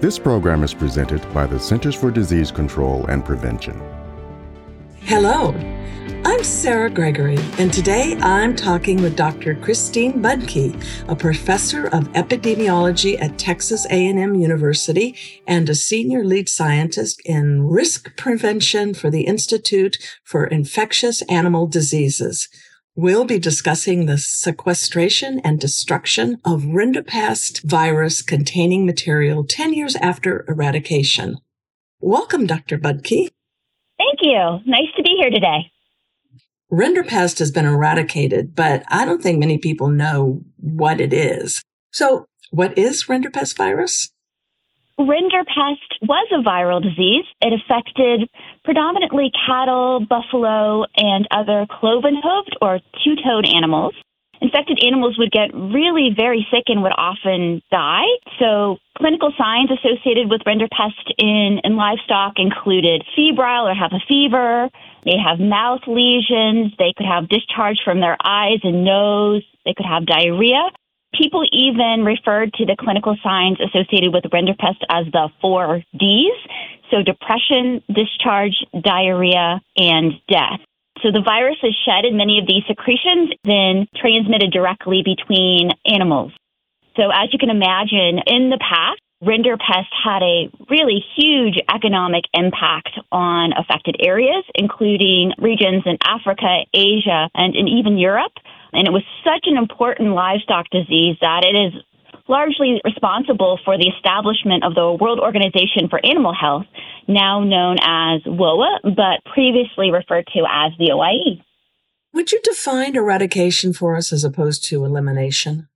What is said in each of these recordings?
This program is presented by the Centers for Disease Control and Prevention. Hello, I'm Sarah Gregory, and today I'm talking with Dr. Christine Budke, a professor of epidemiology at Texas A&M University and a senior lead scientist in risk prevention for the Institute for Infectious Animal Diseases. We'll be discussing the sequestration and destruction of rinderpest virus containing material 10 years after eradication. Welcome, Dr. Budke. Thank you. Nice to be here today. Rinderpest has been eradicated, but I don't think many people know what it is. So, what is rinderpest virus? Rinderpest was a viral disease. It affected predominantly cattle, buffalo, and other cloven-hooved or two-toed animals. Infected animals would get really very sick and would often die. So clinical signs associated with rinderpest in, in livestock included febrile or have a fever. They have mouth lesions. They could have discharge from their eyes and nose. They could have diarrhea. People even referred to the clinical signs associated with rinderpest as the four Ds. So depression, discharge, diarrhea, and death. So the virus is shed in many of these secretions, then transmitted directly between animals. So as you can imagine, in the past, rinderpest had a really huge economic impact on affected areas, including regions in Africa, Asia, and, and even Europe. And it was such an important livestock disease that it is largely responsible for the establishment of the World Organization for Animal Health, now known as WOAH, but previously referred to as the OIE. Would you define eradication for us as opposed to elimination?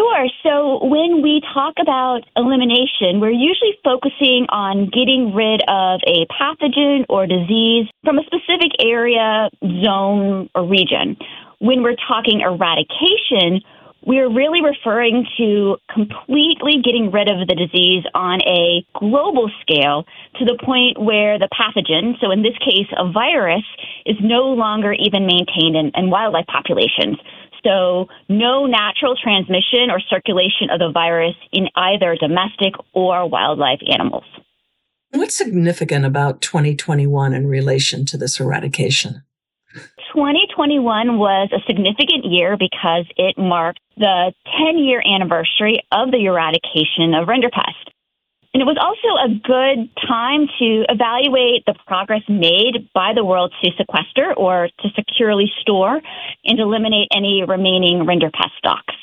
Sure. So when we talk about elimination, we're usually focusing on getting rid of a pathogen or disease from a specific area, zone, or region. When we're talking eradication, we're really referring to completely getting rid of the disease on a global scale to the point where the pathogen, so in this case, a virus, is no longer even maintained in, in wildlife populations. So, no natural transmission or circulation of the virus in either domestic or wildlife animals. What's significant about 2021 in relation to this eradication? 2021 was a significant year because it marked the 10 year anniversary of the eradication of rinderpest. And it was also a good time to evaluate the progress made by the world to sequester or to securely store and eliminate any remaining rinderpest stocks.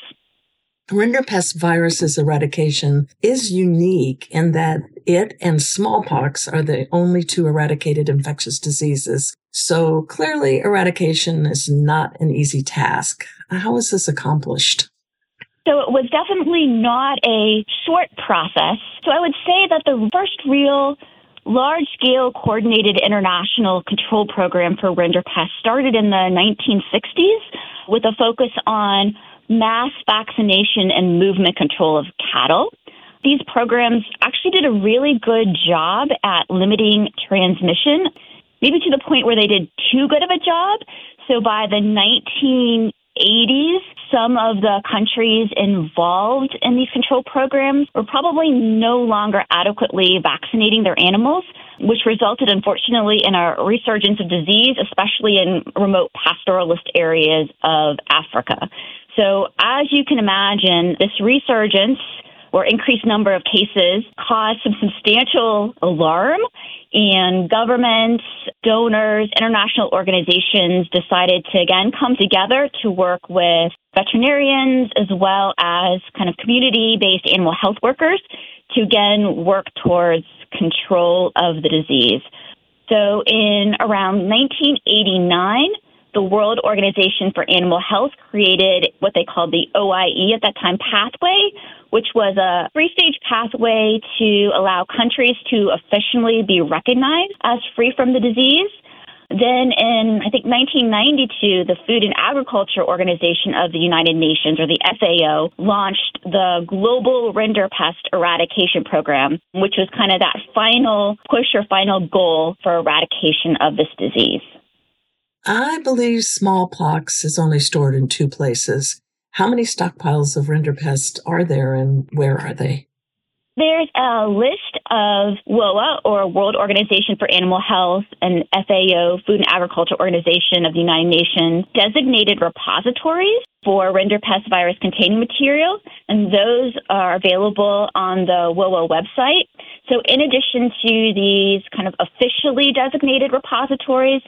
Rinderpest virus's eradication is unique in that it and smallpox are the only two eradicated infectious diseases. So clearly eradication is not an easy task. How is this accomplished? So it was definitely not a short process. So I would say that the first real large scale coordinated international control program for rinderpest started in the 1960s with a focus on mass vaccination and movement control of cattle. These programs actually did a really good job at limiting transmission, maybe to the point where they did too good of a job. So by the 1980s, some of the countries involved in these control programs were probably no longer adequately vaccinating their animals, which resulted, unfortunately, in a resurgence of disease, especially in remote pastoralist areas of Africa. So, as you can imagine, this resurgence or increased number of cases caused some substantial alarm and governments, donors, international organizations decided to again come together to work with veterinarians as well as kind of community based animal health workers to again work towards control of the disease. So in around 1989, the World Organization for Animal Health created what they called the OIE at that time pathway, which was a three stage pathway to allow countries to officially be recognized as free from the disease. Then in, I think, 1992, the Food and Agriculture Organization of the United Nations, or the FAO, launched the Global Rinderpest Eradication Program, which was kind of that final push or final goal for eradication of this disease. I believe smallpox is only stored in two places. How many stockpiles of rinderpest are there and where are they? There's a list of WOAH, or World Organization for Animal Health, and FAO, Food and Agriculture Organization of the United Nations, designated repositories for rinderpest virus containing material, and those are available on the WOAH website. So, in addition to these kind of officially designated repositories,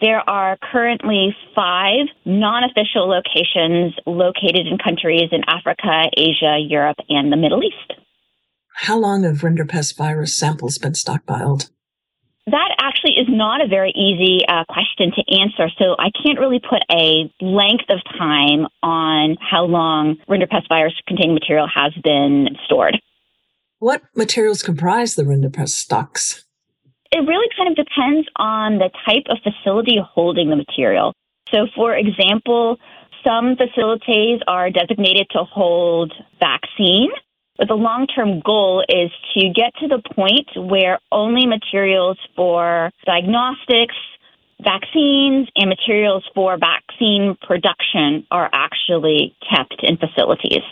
there are currently five non official locations located in countries in Africa, Asia, Europe, and the Middle East. How long have rinderpest virus samples been stockpiled? That actually is not a very easy uh, question to answer. So I can't really put a length of time on how long rinderpest virus containing material has been stored. What materials comprise the rinderpest stocks? It really kind of depends on the type of facility holding the material. So, for example, some facilities are designated to hold vaccine but the long term goal is to get to the point where only materials for diagnostics, vaccines, and materials for vaccine production are actually kept in facilities.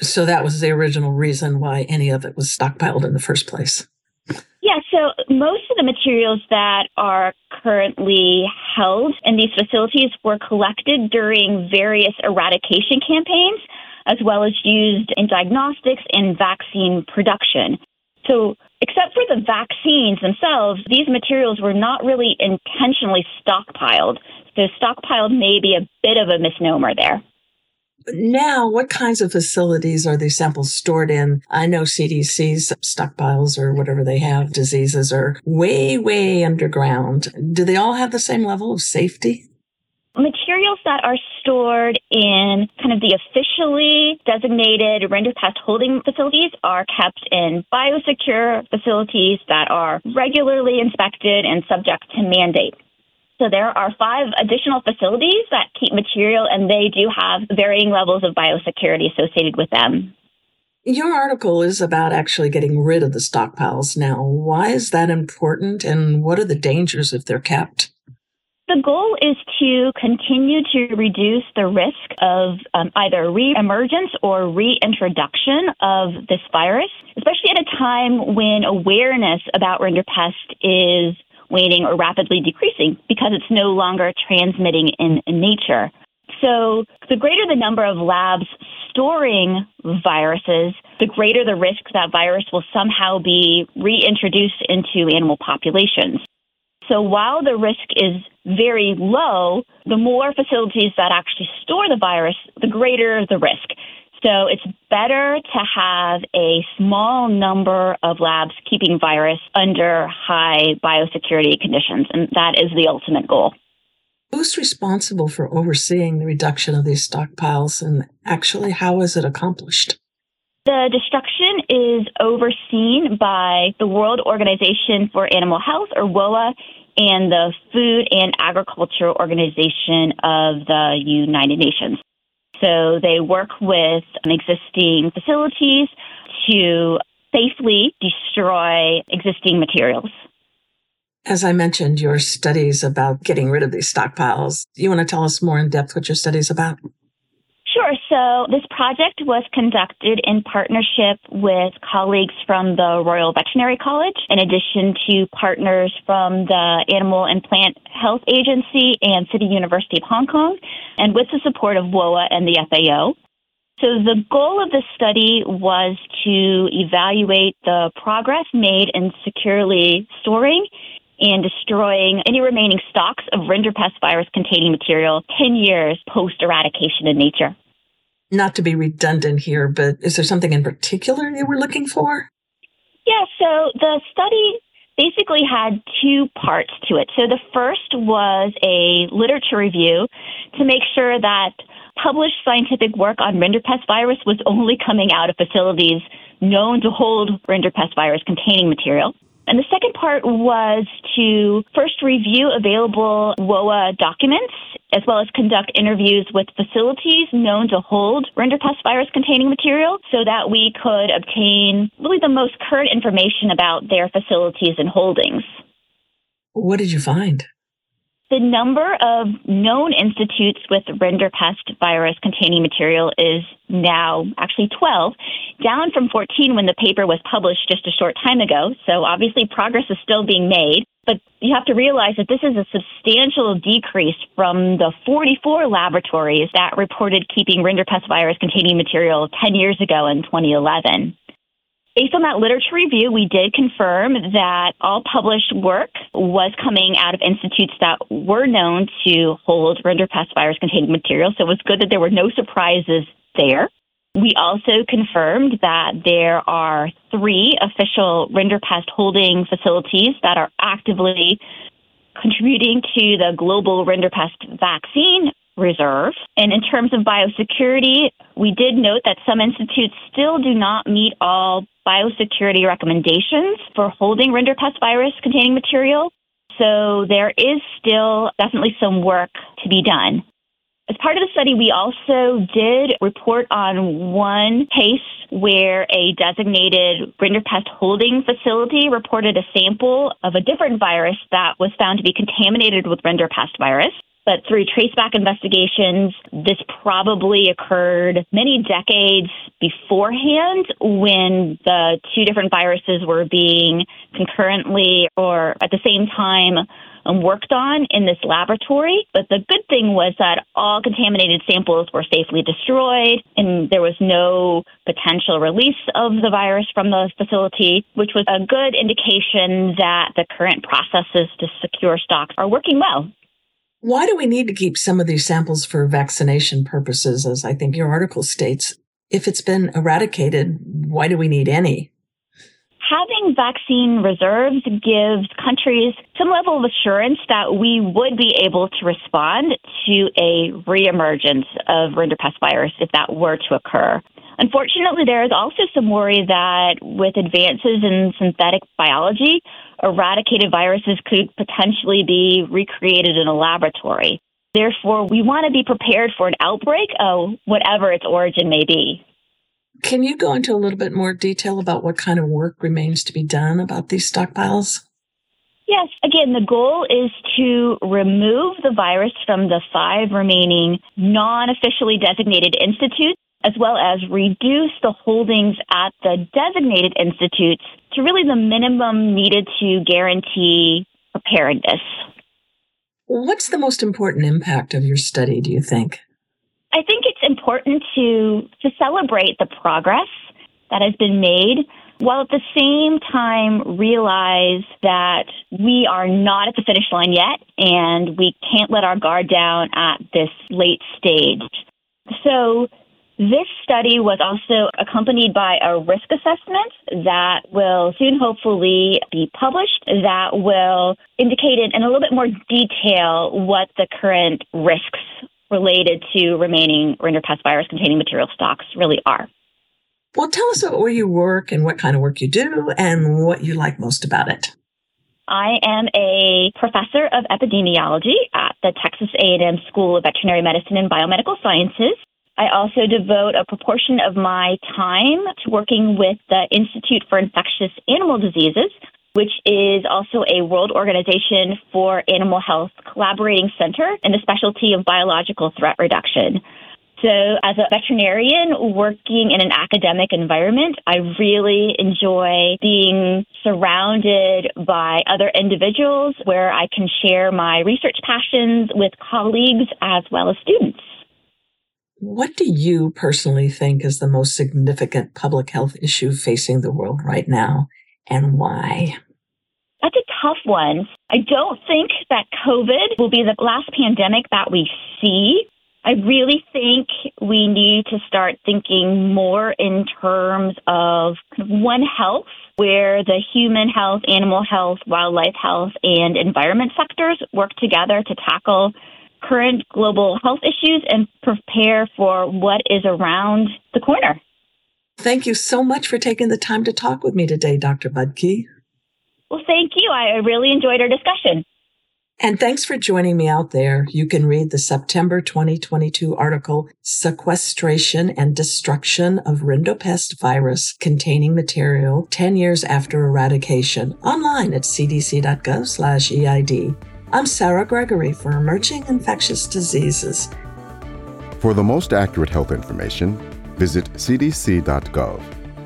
So that was the original reason why any of it was stockpiled in the first place. Most of the materials that are currently held in these facilities were collected during various eradication campaigns as well as used in diagnostics and vaccine production. So, except for the vaccines themselves, these materials were not really intentionally stockpiled. So, stockpiled may be a bit of a misnomer there. Now, what kinds of facilities are these samples stored in? I know CDC's stockpiles or whatever they have, diseases are way, way underground. Do they all have the same level of safety? Materials that are stored in kind of the officially designated rinderpest holding facilities are kept in biosecure facilities that are regularly inspected and subject to mandate. So there are five additional facilities that keep material and they do have varying levels of biosecurity associated with them. Your article is about actually getting rid of the stockpiles now. Why is that important and what are the dangers if they're kept? The goal is to continue to reduce the risk of um, either re-emergence or reintroduction of this virus, especially at a time when awareness about rinderpest is waning or rapidly decreasing because it's no longer transmitting in, in nature. So the greater the number of labs storing viruses, the greater the risk that virus will somehow be reintroduced into animal populations. So while the risk is very low, the more facilities that actually store the virus, the greater the risk. So it's better to have a small number of labs keeping virus under high biosecurity conditions, and that is the ultimate goal. Who's responsible for overseeing the reduction of these stockpiles, and actually, how is it accomplished? The destruction is overseen by the World Organization for Animal Health, or WOAH, and the Food and Agriculture Organization of the United Nations. So they work with existing facilities to safely destroy existing materials. As I mentioned, your studies about getting rid of these stockpiles. Do you want to tell us more in depth what your study's about? Sure. So this project was conducted in partnership with colleagues from the Royal Veterinary College, in addition to partners from the Animal and Plant Health Agency and City University of Hong Kong, and with the support of WOAH and the FAO. So the goal of the study was to evaluate the progress made in securely storing and destroying any remaining stocks of rinderpest virus containing material 10 years post eradication in nature not to be redundant here, but is there something in particular you were looking for? Yeah, so the study basically had two parts to it. So the first was a literature review to make sure that published scientific work on rinderpest virus was only coming out of facilities known to hold rinderpest virus containing material. And the second part was to first review available WOAH documents, as well as conduct interviews with facilities known to hold rinderpest virus containing material so that we could obtain really the most current information about their facilities and holdings. What did you find? The number of known institutes with rinderpest virus containing material is now actually 12, down from 14 when the paper was published just a short time ago. So obviously progress is still being made. But you have to realize that this is a substantial decrease from the 44 laboratories that reported keeping rinderpest virus containing material 10 years ago in 2011. Based on that literature review, we did confirm that all published work was coming out of institutes that were known to hold rinderpest virus containing material. So it was good that there were no surprises there. We also confirmed that there are three official rinderpest holding facilities that are actively contributing to the global rinderpest vaccine reserve. And in terms of biosecurity, we did note that some institutes still do not meet all biosecurity recommendations for holding rinderpest virus containing material. So there is still definitely some work to be done. As part of the study, we also did report on one case where a designated rinderpest holding facility reported a sample of a different virus that was found to be contaminated with rinderpest virus. But through traceback investigations, this probably occurred many decades beforehand when the two different viruses were being concurrently or at the same time um, worked on in this laboratory. But the good thing was that all contaminated samples were safely destroyed and there was no potential release of the virus from the facility, which was a good indication that the current processes to secure stocks are working well. Why do we need to keep some of these samples for vaccination purposes, as I think your article states? If it's been eradicated, why do we need any? Having vaccine reserves gives countries some level of assurance that we would be able to respond to a reemergence of rinderpest virus if that were to occur. Unfortunately, there is also some worry that with advances in synthetic biology, eradicated viruses could potentially be recreated in a laboratory. Therefore, we want to be prepared for an outbreak of whatever its origin may be. Can you go into a little bit more detail about what kind of work remains to be done about these stockpiles? Yes. Again, the goal is to remove the virus from the five remaining non officially designated institutes as well as reduce the holdings at the designated institutes to really the minimum needed to guarantee preparedness. What's the most important impact of your study, do you think? I think it's important to, to celebrate the progress that has been made while at the same time realize that we are not at the finish line yet and we can't let our guard down at this late stage. So this study was also accompanied by a risk assessment that will soon hopefully be published that will indicate in a little bit more detail what the current risks related to remaining rinderpest virus containing material stocks really are. Well, tell us about where you work and what kind of work you do and what you like most about it. I am a professor of epidemiology at the Texas A&M School of Veterinary Medicine and Biomedical Sciences. I also devote a proportion of my time to working with the Institute for Infectious Animal Diseases, which is also a world organization for animal health collaborating center in the specialty of biological threat reduction. So, as a veterinarian working in an academic environment, I really enjoy being surrounded by other individuals where I can share my research passions with colleagues as well as students. What do you personally think is the most significant public health issue facing the world right now and why? That's a tough one. I don't think that COVID will be the last pandemic that we see. I really think we need to start thinking more in terms of one health, where the human health, animal health, wildlife health, and environment sectors work together to tackle current global health issues and prepare for what is around the corner. Thank you so much for taking the time to talk with me today, Dr. Budke. Well, thank you. I really enjoyed our discussion. And thanks for joining me out there. You can read the September 2022 article, Sequestration and Destruction of Rinderpest Virus Containing Material 10 Years After Eradication online at cdc.gov slash EID. I'm Sarah Gregory for Emerging Infectious Diseases. For the most accurate health information, visit cdc.gov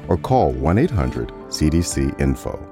or call 1 800 CDC Info.